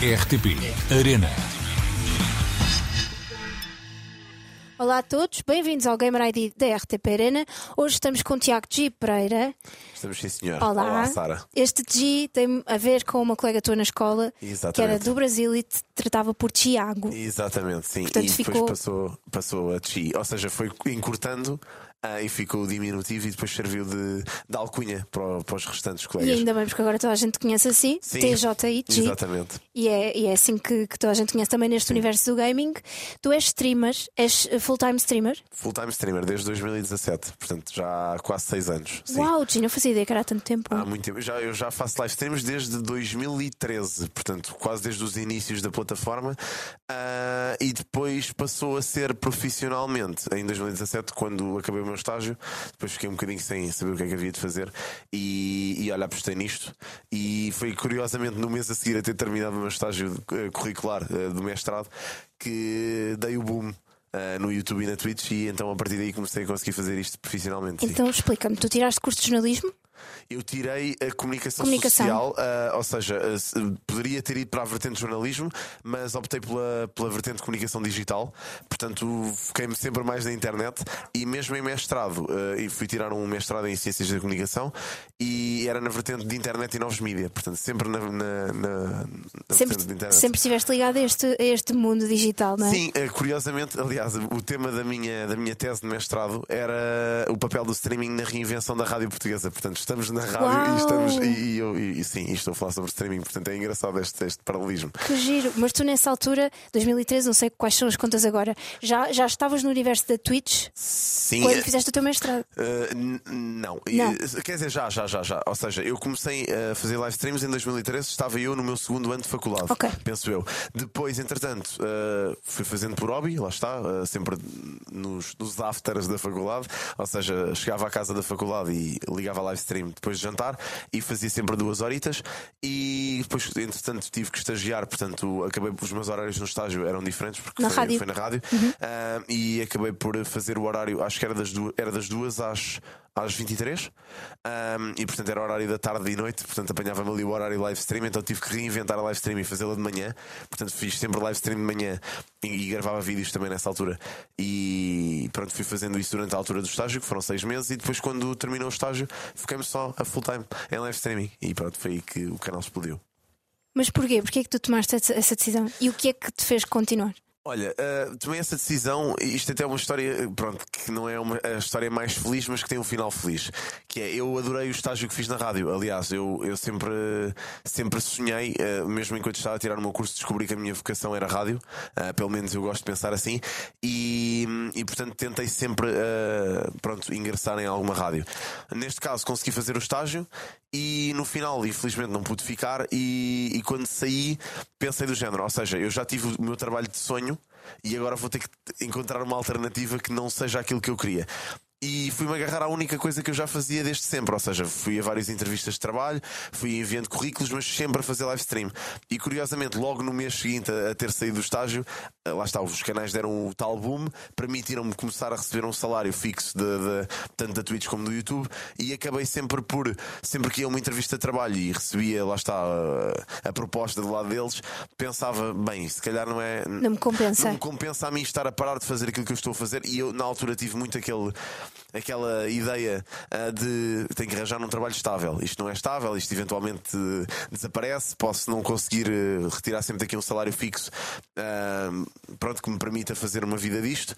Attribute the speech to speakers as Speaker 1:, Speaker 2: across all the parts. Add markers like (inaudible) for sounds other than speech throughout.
Speaker 1: RTP Arena.
Speaker 2: Olá a todos, bem-vindos ao Gamer ID da RTP Arena. Hoje estamos com o Tiago G. Pereira.
Speaker 3: Estamos sim, senhor.
Speaker 2: Olá.
Speaker 3: Sara.
Speaker 2: Este G tem a ver com uma colega tua na escola que
Speaker 3: Exatamente.
Speaker 2: era do Brasil e te tratava por Tiago.
Speaker 3: Exatamente, sim.
Speaker 2: Portanto,
Speaker 3: e depois
Speaker 2: ficou-
Speaker 3: passou, passou a Chi. Ou seja, foi encurtando ah, e ficou o diminutivo e depois serviu de, de alcunha para, para os restantes
Speaker 2: E
Speaker 3: colegas.
Speaker 2: ainda bem, porque agora toda a gente conhece assim,
Speaker 3: Sim.
Speaker 2: TJI G. (laughs)
Speaker 3: Exatamente.
Speaker 2: E é, e é assim que, que toda a gente conhece também neste universo do gaming. Tu és streamer, és uh, full-time streamer.
Speaker 3: Full-time streamer desde 2017, portanto já há quase 6 anos. Sim.
Speaker 2: Uau, G, não fazia ideia que era há tanto tempo.
Speaker 3: Há muito tempo. Já, eu já faço live streams desde 2013, portanto, quase desde os inícios da plataforma. Ah, e depois passou a ser profissionalmente em 2017, quando acabei o meu estágio. Depois fiquei um bocadinho sem saber o que é que havia de fazer. E, e olha, apostei nisto. E foi curiosamente no mês a seguir a ter terminado o meu estágio eh, curricular eh, do mestrado que dei o boom. ah, no YouTube e na Twitch, e então a partir daí comecei a conseguir fazer isto profissionalmente.
Speaker 2: Então explica-me, tu tiraste curso de jornalismo?
Speaker 3: Eu tirei a comunicação,
Speaker 2: Comunicação.
Speaker 3: social, ah, ou seja, se- poderia ter ido para a vertente de jornalismo, mas optei pela, pela vertente de comunicação digital, portanto foquei-me sempre mais na internet e mesmo em mestrado, ah, e fui tirar um mestrado em Ciências da Comunicação e era na vertente de internet e novos mídia, portanto sempre na, na, na- na
Speaker 2: Sempre,
Speaker 3: vertente de internet.
Speaker 2: sempre estiveste ligado a este, a este mundo digital, não é?
Speaker 3: Sim, eh, curiosamente, aliás, o tema da minha, da minha tese de mestrado era o papel do streaming na reinvenção da rádio portuguesa. Portanto, estamos na rádio
Speaker 2: Uau!
Speaker 3: e estamos. E, eu, e, e sim, e estou a falar sobre streaming, portanto é engraçado este, este paralelismo.
Speaker 2: Que giro, mas tu nessa altura, 2013, não sei quais são as contas agora, já, já estavas no universo da Twitch
Speaker 3: Sim.
Speaker 2: quando
Speaker 3: eh,
Speaker 2: fizeste o teu mestrado.
Speaker 3: Uh, não.
Speaker 2: Não.
Speaker 3: Quer dizer, já, já, já, já. Ou seja, eu comecei a fazer live streams em 2013, estava eu no meu segundo ano de faculdade,
Speaker 2: Ok.
Speaker 3: penso eu. Depois, entretanto, uh, fui fazendo por hobby, lá está, uh, sempre nos, nos afters da faculdade, ou seja, chegava à casa da faculdade e ligava a live stream depois de jantar e fazia sempre duas horitas. E depois, entretanto, tive que estagiar, portanto, acabei os meus horários no estágio eram diferentes porque
Speaker 2: Na
Speaker 3: foi, foi na rádio Ah, e acabei por fazer o horário, acho que era das duas, era das duas às, às 23 Ah, e portanto era horário da tarde e noite, portanto apanhava-me ali o horário live stream, então tive que reinventar a live stream e fazê-la de manhã. Portanto, fiz sempre live stream de manhã e, e gravava vídeos também nessa altura. E pronto, fui fazendo isso durante a altura do estágio, que foram seis meses, e depois, quando terminou o estágio, fiquei-me só a full time em live streaming. E pronto, foi aí que o canal explodiu.
Speaker 2: Mas porquê? Porquê é que tu tomaste essa decisão? E o que é que te fez continuar?
Speaker 3: Olha, uh, tomei essa decisão, isto até é uma história, pronto, que não é uma, a história mais feliz, mas que tem um final feliz. Que é, eu adorei o estágio que fiz na rádio. Aliás, eu, eu sempre, sempre sonhei, uh, mesmo enquanto estava a tirar o meu curso, descobri que a minha vocação era rádio. Uh, pelo menos eu gosto de pensar assim. E, e portanto, tentei sempre, pronto, ingressar em alguma rádio. Neste caso, consegui fazer o estágio e no final, infelizmente, não pude ficar. E, e quando saí, pensei do género, ou seja, eu já tive o meu trabalho de sonho e agora vou ter que encontrar uma alternativa que não seja aquilo que eu queria. E fui-me agarrar à única coisa que eu já fazia desde sempre, ou seja, fui a várias entrevistas de trabalho, fui enviando currículos, mas sempre a fazer live stream. E curiosamente, logo no mês seguinte a, ter saído do estágio, eh, lá está, os canais deram o tal boom, permitiram-me começar a receber um salário fixo de, de- tanto da Twitch como do YouTube, e acabei sempre por, sempre que ia a uma entrevista de trabalho e recebia, lá está, a, a proposta do lado deles, pensava, bem, se calhar não é.
Speaker 2: Não me compensa.
Speaker 3: Não me compensa a mim estar a parar de fazer aquilo que eu estou a fazer e eu na altura tive muito aquele, aquela ideia ah, de tenho que arranjar um trabalho estável. Isto não é estável, isto eventualmente eh, desaparece, posso não conseguir eh, retirar sempre daqui um salário fixo pronto, que me permita fazer uma vida disto.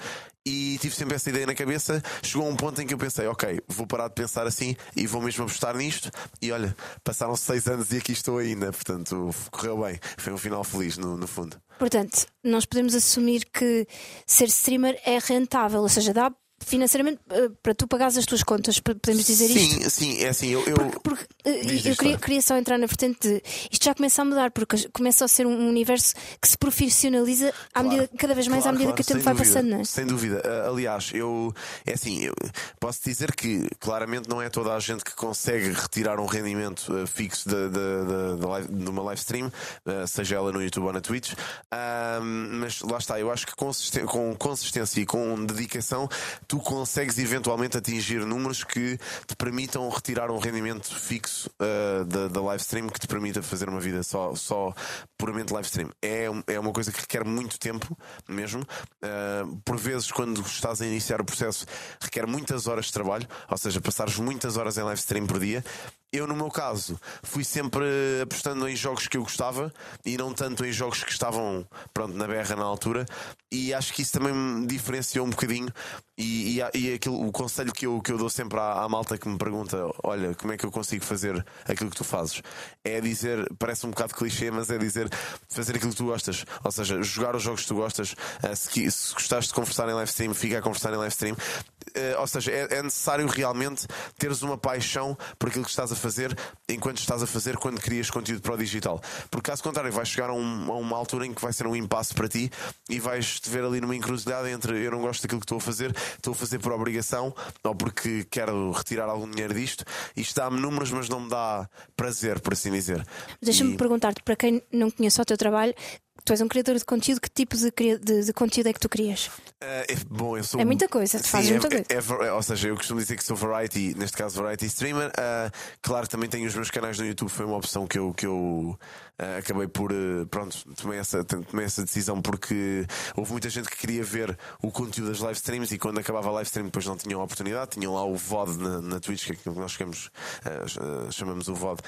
Speaker 3: E tive sempre essa ideia na cabeça. Chegou a um ponto em que eu pensei, ok, vou parar de pensar assim e vou mesmo apostar nisto. E olha, passaram seis anos e aqui estou ainda. Portanto, correu bem. Foi um final feliz, no, no fundo.
Speaker 2: Portanto, nós podemos assumir que ser streamer é rentável, ou seja, dá financeiramente eh, para tu pagares as tuas contas, podemos dizer
Speaker 3: sim,
Speaker 2: isto?
Speaker 3: sim, é assim. Eu, eu...
Speaker 2: Porque, porque, eh, eu queria, queria só entrar na vertente de isto já começa a mudar, porque começa a ser um universo que se profissionaliza à
Speaker 3: Claro.
Speaker 2: medida, cada vez mais à
Speaker 3: Claro,
Speaker 2: medida
Speaker 3: claro,
Speaker 2: que o tempo
Speaker 3: sem
Speaker 2: vai
Speaker 3: dúvida,
Speaker 2: passando, não é?
Speaker 3: Sem dúvida. Ah, aliás, eu é assim, eu posso dizer que claramente não é toda a gente que consegue retirar um rendimento fixo de, de, de- de uma live stream, seja ela no YouTube ou na Twitch. Mas lá está, eu acho que consisten- com consistência e com dedicação tu consegues eventualmente atingir números que te permitam retirar um rendimento fixo uh, da, da live stream que te permita fazer uma vida só, só puramente live stream. É, é uma coisa que requer muito tempo mesmo. Uh, por vezes, quando estás a iniciar o processo, requer muitas horas de trabalho, ou seja, passares muitas horas em live stream por dia eu, no meu caso, fui sempre apostando em jogos que eu gostava e não tanto em jogos que estavam pronto, na berra na altura. E acho que isso também me diferenciou um bocadinho. E, e, e aquilo, o conselho que eu, que eu dou sempre à, à, malta que me pergunta: Olha, como é que eu consigo fazer aquilo que tu fazes? É dizer, parece um bocado clichê, mas é dizer fazer aquilo que tu gostas. Ou seja, jogar os jogos que tu gostas. Uh, se, se gostaste de conversar em live stream, fica a conversar em live stream. Uh, ou seja, é, é necessário realmente teres uma paixão por aquilo que estás a fazer enquanto estás a fazer quando crias conteúdo para o digital. Porque caso contrário, vais chegar a, um, a uma altura em que vai ser um impasse para ti e vais te ver ali numa encruzilhada entre eu não gosto daquilo que estou a fazer, estou a fazer por obrigação ou porque quero retirar algum dinheiro disto. Isto dá-me números, mas não me dá prazer, por assim dizer.
Speaker 2: Deixa-me e... perguntar-te, para quem não conhece o teu trabalho, Tu és um criador de conteúdo, que tipo de, de, de conteúdo é que tu crias?
Speaker 3: Uh, é, bom, eu sou
Speaker 2: é muita coisa, tu fazes
Speaker 3: é,
Speaker 2: muita coisa.
Speaker 3: É, é, ou seja, eu costumo dizer que sou variety, neste caso variety streamer. Uh, claro também tenho os meus canais no YouTube, foi uma opção que eu, que eu uh, acabei por. pronto, tomei essa, tomei essa decisão porque houve muita gente que queria ver o conteúdo das live streams e quando acabava a live stream depois não tinham a oportunidade, tinham lá o VOD na, na Twitch, que é aquilo que nós chamamos, chamamos o VOD,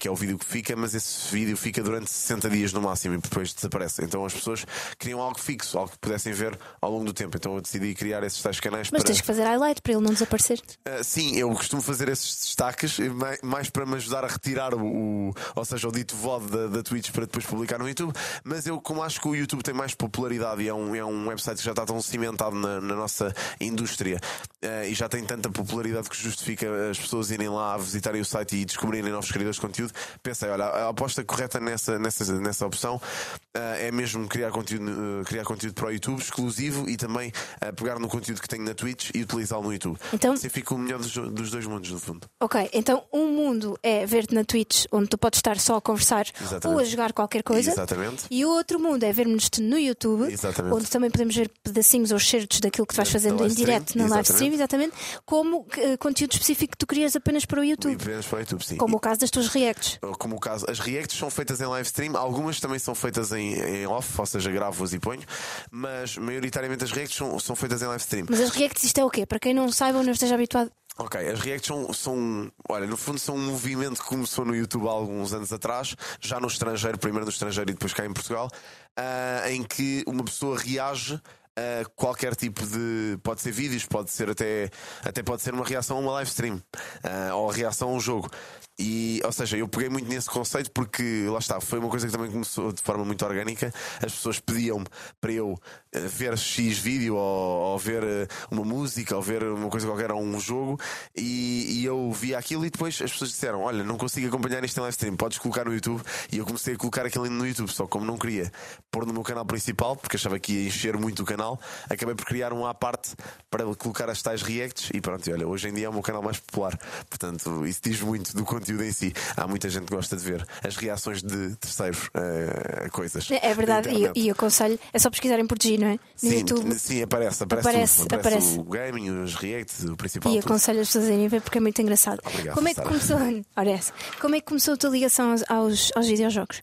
Speaker 3: que é o vídeo que fica, mas esse vídeo fica durante 60 dias no máximo e depois desaparece. Então as pessoas queriam algo fixo, algo que pudessem ver ao longo do tempo. Então eu decidi criar esses tais canais
Speaker 2: Mas
Speaker 3: para...
Speaker 2: tens que fazer highlight para ele não desaparecer.
Speaker 3: Uh, sim, eu costumo fazer esses destaques mais para me ajudar a retirar o, o ou seja, o dito VOD da, da Twitch para depois publicar no YouTube. Mas eu, como acho que o YouTube tem mais popularidade e é um, é um website que já está tão cimentado na, na nossa indústria uh, e já tem tanta popularidade que justifica as pessoas irem lá visitarem o site e descobrirem novos criadores de conteúdo, pensei, olha, a aposta correta nessa, nessa, nessa opção uh, é mesmo criar conteúdo, criar conteúdo para o YouTube exclusivo e também uh, pegar no conteúdo que tenho na Twitch e utilizá-lo no YouTube. Então assim fica o melhor dos, dos, dois mundos, no fundo.
Speaker 2: Ok, então um mundo é ver-te na Twitch, onde tu podes estar só a conversar Exatamente. ou a jogar qualquer coisa.
Speaker 3: Exatamente.
Speaker 2: E o outro mundo é ver-nos-te no YouTube, Exatamente. onde também podemos ver pedacinhos ou certos daquilo que tu vais fazendo em direto na live stream, exatamente, como uh, conteúdo específico que tu crias apenas para o YouTube.
Speaker 3: Apenas para o YouTube, sim.
Speaker 2: Como e, o caso das tuas reacts.
Speaker 3: Como o caso, as reacts são feitas em live stream, algumas também são feitas em, em off, ou seja, gravo-as e ponho, mas maioritariamente as reacts são, são feitas em live stream.
Speaker 2: Mas as reacts, isto é o quê? Para quem não saiba ou não esteja habituado.
Speaker 3: Ok, as reacts são, são, olha, no fundo são um movimento que começou no YouTube há alguns anos atrás, já no estrangeiro, primeiro no estrangeiro e depois cá em Portugal, uh, em que uma pessoa reage a qualquer tipo de. Pode ser vídeos, pode ser até, até pode ser uma reação a uma live stream uh, ou a reação a um jogo. E, ou seja, eu peguei muito nesse conceito porque, lá está, foi uma coisa que também começou de forma muito orgânica. As pessoas pediam-me para eu eh, ver X vídeo ou, ou, ver eh, uma música ou ver uma coisa qualquer ou um jogo e, e, eu via aquilo e depois as pessoas disseram: Olha, não consigo acompanhar isto em live stream, podes colocar no YouTube. E eu comecei a colocar aquilo no YouTube, só como não queria pôr no meu canal principal, porque achava que ia encher muito o canal, acabei por criar um à parte para colocar as tais reacts e pronto, olha, hoje em dia é o meu canal mais popular. Portanto, isso diz muito do conteúdo conteúdo em si. Há muita gente que gosta de ver as reações de terceiros a uh, coisas.
Speaker 2: É verdade, e, e aconselho, é só pesquisarem por G, não é? No
Speaker 3: sim,
Speaker 2: YouTube.
Speaker 3: Sim, aparece, aparece, aparece, tudo, aparece, aparece. o gaming, os reacts, o principal.
Speaker 2: E aconselho as pessoas a irem ver porque é muito engraçado.
Speaker 3: Obrigado,
Speaker 2: como é que começou, (laughs) olha, como é que começou a tua ligação aos, aos videojogos?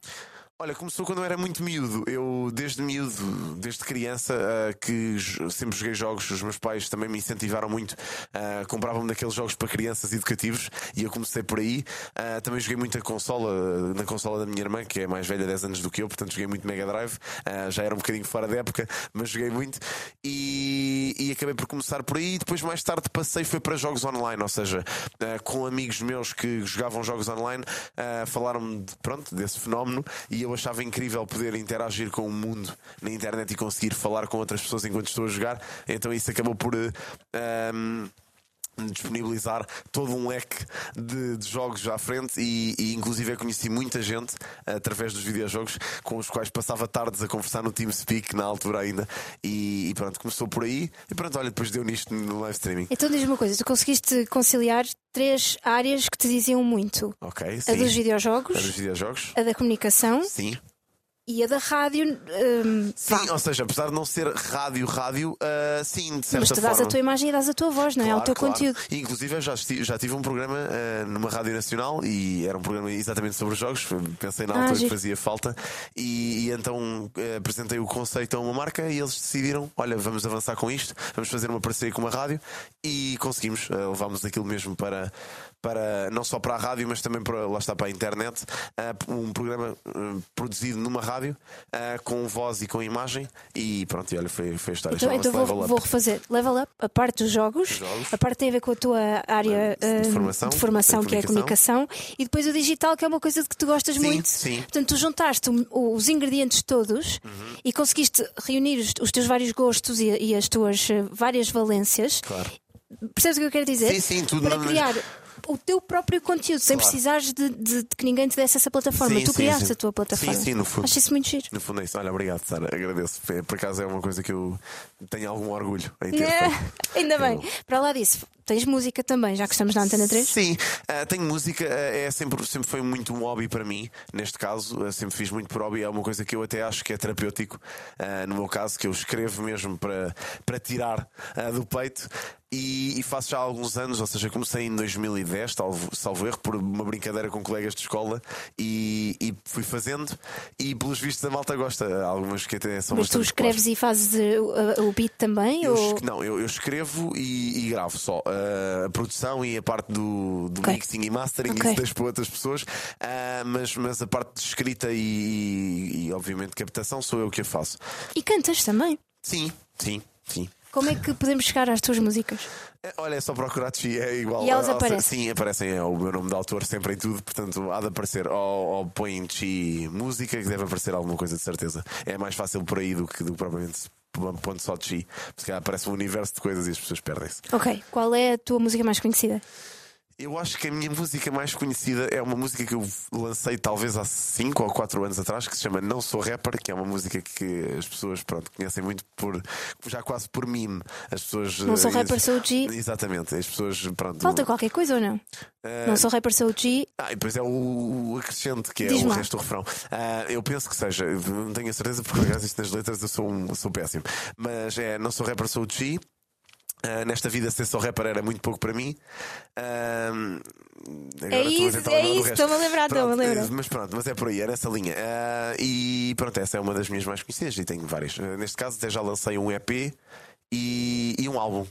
Speaker 3: Olha, começou quando eu era muito miúdo. Eu, desde miúdo, desde criança, uh, que sempre joguei jogos, os meus pais também me incentivaram muito. Uh, Compravam-me daqueles jogos para crianças educativos e eu comecei por aí. Uh, também joguei muito a consola, na consola da minha irmã, que é mais velha, 10 anos do que eu, portanto joguei muito Mega Drive. já era um bocadinho fora da época, mas joguei muito. E, e acabei por começar por aí. Depois, mais tarde, passei foi para jogos online, ou seja, com amigos meus que jogavam jogos online, falaram-me pronto, desse fenómeno e eu eu achava incrível poder interagir com o mundo na internet e conseguir falar com outras pessoas enquanto estou a jogar. Então isso acabou por. Um, ehm, disponibilizar todo um leque de, de jogos à frente e, e, inclusive eu conheci muita gente através dos videojogos com os quais passava tardes a conversar no TeamSpeak na altura ainda e, e pronto, começou por aí e pronto, olha, depois deu nisto no live streaming.
Speaker 2: Então diz-me uma coisa, tu conseguiste conciliar três áreas que te diziam muito.
Speaker 3: Ok,
Speaker 2: sim. A dos videojogos.
Speaker 3: A dos videojogos.
Speaker 2: A da comunicação.
Speaker 3: Sim
Speaker 2: e a da rádio. Um,
Speaker 3: sim, ou seja, apesar de não ser rádio, rádio, uh, sim, de certa
Speaker 2: Mas tu dás
Speaker 3: forma.
Speaker 2: a tua imagem e dás a tua voz, não é? Claro, o teu claro. conteúdo.
Speaker 3: E, inclusive, eu já, já tive um programa uh, numa rádio nacional e era um programa exatamente sobre jogos. Pensei na ah, altura ah, que fazia falta. E, e então uh, apresentei o conceito a uma marca e eles decidiram: olha, vamos avançar com isto, vamos fazer uma parceria com uma rádio e conseguimos. Uh, levámos aquilo mesmo para para não só para a rádio, mas também para, lá está para a internet, um programa produzido numa rádio uh, com voz e com imagem e pronto, e olha, foi, foi a história.
Speaker 2: Então, então vou, vou, refazer Level Up, a parte dos jogos, jogos, a parte tem a ver com a tua área de formação, de formação que é a comunicação, e depois o digital, que é uma coisa de que tu gostas
Speaker 3: sim,
Speaker 2: muito.
Speaker 3: Sim.
Speaker 2: Portanto, tu juntaste os ingredientes todos uhum. e conseguiste reunir os, os teus vários gostos e, e, as tuas várias valências.
Speaker 3: Claro.
Speaker 2: Percebes o que eu quero dizer?
Speaker 3: Sim, sim, tudo
Speaker 2: para criar o teu próprio conteúdo, sem claro. precisares de, de, de, que ninguém te desse essa plataforma. Sim, tu sim, criaste sim. a tua plataforma.
Speaker 3: Sim, sim, no fundo.
Speaker 2: Acho isso muito giro.
Speaker 3: No fundo é isso. Olha, obrigado, Sara. Agradeço. Por acaso é uma coisa que eu tenho algum orgulho em ter
Speaker 2: é, Ainda bem. Eu... Para lá disso, Tens música também, já que estamos na Antena 3?
Speaker 3: Sim, uh, tenho música, uh, é sempre, sempre foi muito um hobby para mim. Neste caso, uh, sempre fiz muito por hobby. É uma coisa que eu até acho que é terapêutico. no meu caso, que eu escrevo mesmo para, para tirar do peito. E, e, faço já há alguns anos, ou seja, comecei em 2010, salvo, salvo erro, por uma brincadeira com colegas de escola e, e, fui fazendo. E pelos vistos a malta gosta. Algumas que até são
Speaker 2: Mas tu escreves e fazes o, o beat também?
Speaker 3: Eu,
Speaker 2: ou...
Speaker 3: Não, eu, eu escrevo e, e gravo só a produção e a parte do, do okay. mixing e mastering okay. isso deixo para outras pessoas, uh, mas, mas a parte de escrita e, e, e, obviamente captação sou eu que a faço.
Speaker 2: E cantas também?
Speaker 3: Sim, sim, sim.
Speaker 2: Como é que podemos chegar às tuas músicas?
Speaker 3: É, olha, é só procurar Chi, é igual.
Speaker 2: E elas aparecem?
Speaker 3: Sim, aparecem. É o meu nome de autor sempre em tudo, portanto há de aparecer. Ou, ou põe Chi música, que deve aparecer alguma coisa de certeza. É mais fácil por aí do que, do que propriamente ponto só de Chi. Porque aparece um universo de coisas e as pessoas perdem-se.
Speaker 2: Ok, qual é a tua música mais conhecida?
Speaker 3: Eu acho que a minha música mais conhecida é uma música que eu lancei talvez há 5 ou 4 anos atrás, que se chama Não Sou Rapper, que é uma música que as pessoas pronto, conhecem muito por já quase por mime. As pessoas.
Speaker 2: Não sou rapper, sou G.
Speaker 3: Exatamente, as pessoas. Pronto,
Speaker 2: Falta qualquer coisa ou não? Uh... Não sou rapper, sou G.
Speaker 3: Ah, e depois é o, o acrescente, que é o resto do refrão. Uh, eu penso que seja, não tenho a certeza, porque aliás isto nas letras eu sou, um, sou péssimo. Mas é Não Sou Rapper, sou G. Uh, nesta vida ser só rapper era muito pouco para mim. Uh,
Speaker 2: é isso, é isso, estou-me a lembrar, estou-me a lembrar.
Speaker 3: Mas pronto, mas é por aí, era essa linha. Uh, e pronto, essa é uma das minhas mais conhecidas e tenho várias. neste caso, até já lancei um EP e, e um álbum.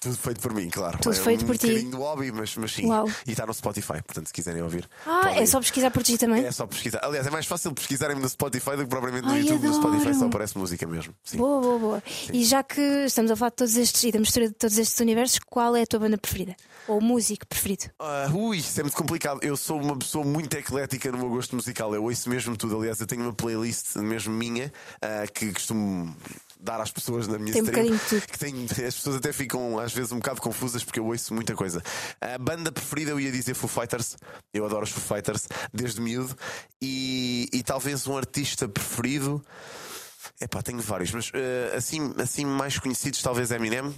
Speaker 3: Tudo feito por mim, claro.
Speaker 2: Tudo é feito
Speaker 3: um
Speaker 2: por ti.
Speaker 3: Um do hobby, mas, mas sim.
Speaker 2: Uau.
Speaker 3: E está no Spotify, portanto, se quiserem ouvir.
Speaker 2: Ah, podem... é só pesquisar por ti também?
Speaker 3: É só pesquisar. Aliás, é mais fácil pesquisarem no Spotify do que propriamente no Ai, YouTube. Adoro. No Spotify só aparece música mesmo. Sim.
Speaker 2: Boa, boa, boa. Sim. E já que estamos a falar de todos estes e da mistura de todos estes universos, qual é a tua banda preferida? Ou músico preferido?
Speaker 3: Uh, ui, isso é muito complicado. Eu sou uma pessoa muito eclética no meu gosto musical. Eu ouço mesmo tudo. Aliás, eu tenho uma playlist mesmo minha uh, que costumo dar às pessoas na minha
Speaker 2: tem
Speaker 3: stream.
Speaker 2: Um
Speaker 3: que tem, as pessoas até ficam às vezes um bocado confusas porque eu ouço muita coisa. A banda preferida eu ia dizer Foo Fighters. Eu adoro os Foo Fighters desde miúdo. E, e talvez um artista preferido. É pá, tenho vários, mas uh, assim, assim mais conhecidos, talvez Eminem, uh,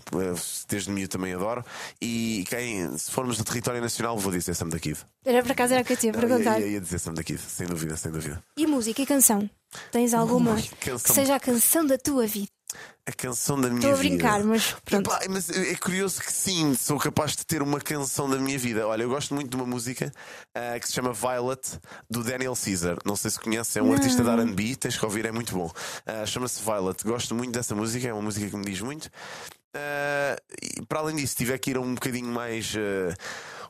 Speaker 3: desde miúdo também adoro. E quem, se formos do território nacional, vou dizer Sam da Kid.
Speaker 2: Era para casa era o que eu tinha perguntado.
Speaker 3: Ia, ia, ia dizer Sam da Kid, sem dúvida, sem dúvida.
Speaker 2: E música e canção? Tens alguma que seja a canção da tua vida?
Speaker 3: A canção da minha
Speaker 2: vida.
Speaker 3: Estou
Speaker 2: a brincar, mas pronto.
Speaker 3: Epá, mas é curioso que sim, sou capaz de ter uma canção da minha vida. Olha, eu gosto muito de uma música uh, que se chama Violet, do Daniel Caesar. Não sei se conhece, é um Não. artista de RB, tens que ouvir, é muito bom. Uh, Chama-se Violet. Gosto muito dessa música, é uma música que me diz muito. Uh, para além disso, tiver que ir um bocadinho mais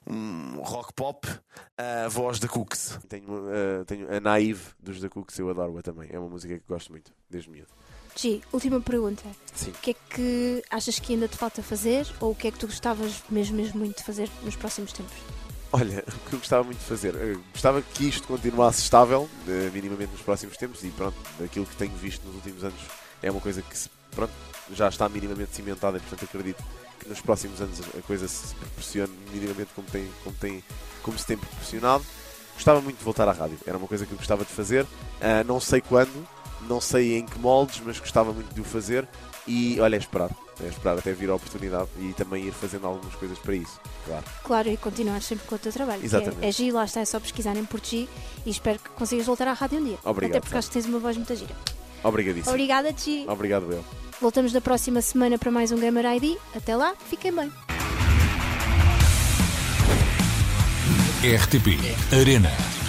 Speaker 3: um rock pop, a voz da Cooks. Tenho, uh, tenho a Naive dos da Cooks, eu adoro-a também. É uma música que gosto muito, desde miúdo.
Speaker 2: Gi, última pergunta.
Speaker 3: Sim.
Speaker 2: O que é que achas que ainda te falta fazer ou o que é que tu gostavas mesmo, mesmo muito de fazer nos próximos tempos?
Speaker 3: Olha, (laughs) o que eu gostava muito de fazer, eu gostava que isto continuasse estável, minimamente nos próximos tempos, e pronto, aquilo que tenho visto nos últimos anos é uma coisa que pronto, já está minimamente cimentada e portanto acredito que nos próximos anos a coisa se proporcione minimamente como, tem, como, tem, como se tem proporcionado. Gostava muito de voltar à rádio, era uma coisa que eu gostava de fazer, uh, não sei quando, não sei em que moldes, mas gostava muito de o fazer e olha, é esperar. é esperar até vir a oportunidade e também ir fazendo algumas coisas para isso, claro.
Speaker 2: Claro, e continuar sempre com o teu trabalho.
Speaker 3: Exatamente.
Speaker 2: É, é Gi, lá está, é só pesquisarem por Gi e espero que consigas voltar à rádio um dia.
Speaker 3: Obrigado.
Speaker 2: Até porque acho que tens uma voz muito gira.
Speaker 3: Obrigadíssimo.
Speaker 2: Obrigada, Gi.
Speaker 3: Obrigado, eu.
Speaker 2: Voltamos na próxima semana para mais um Gamer ID. Até lá, fiquem bem.
Speaker 4: RTP Arena.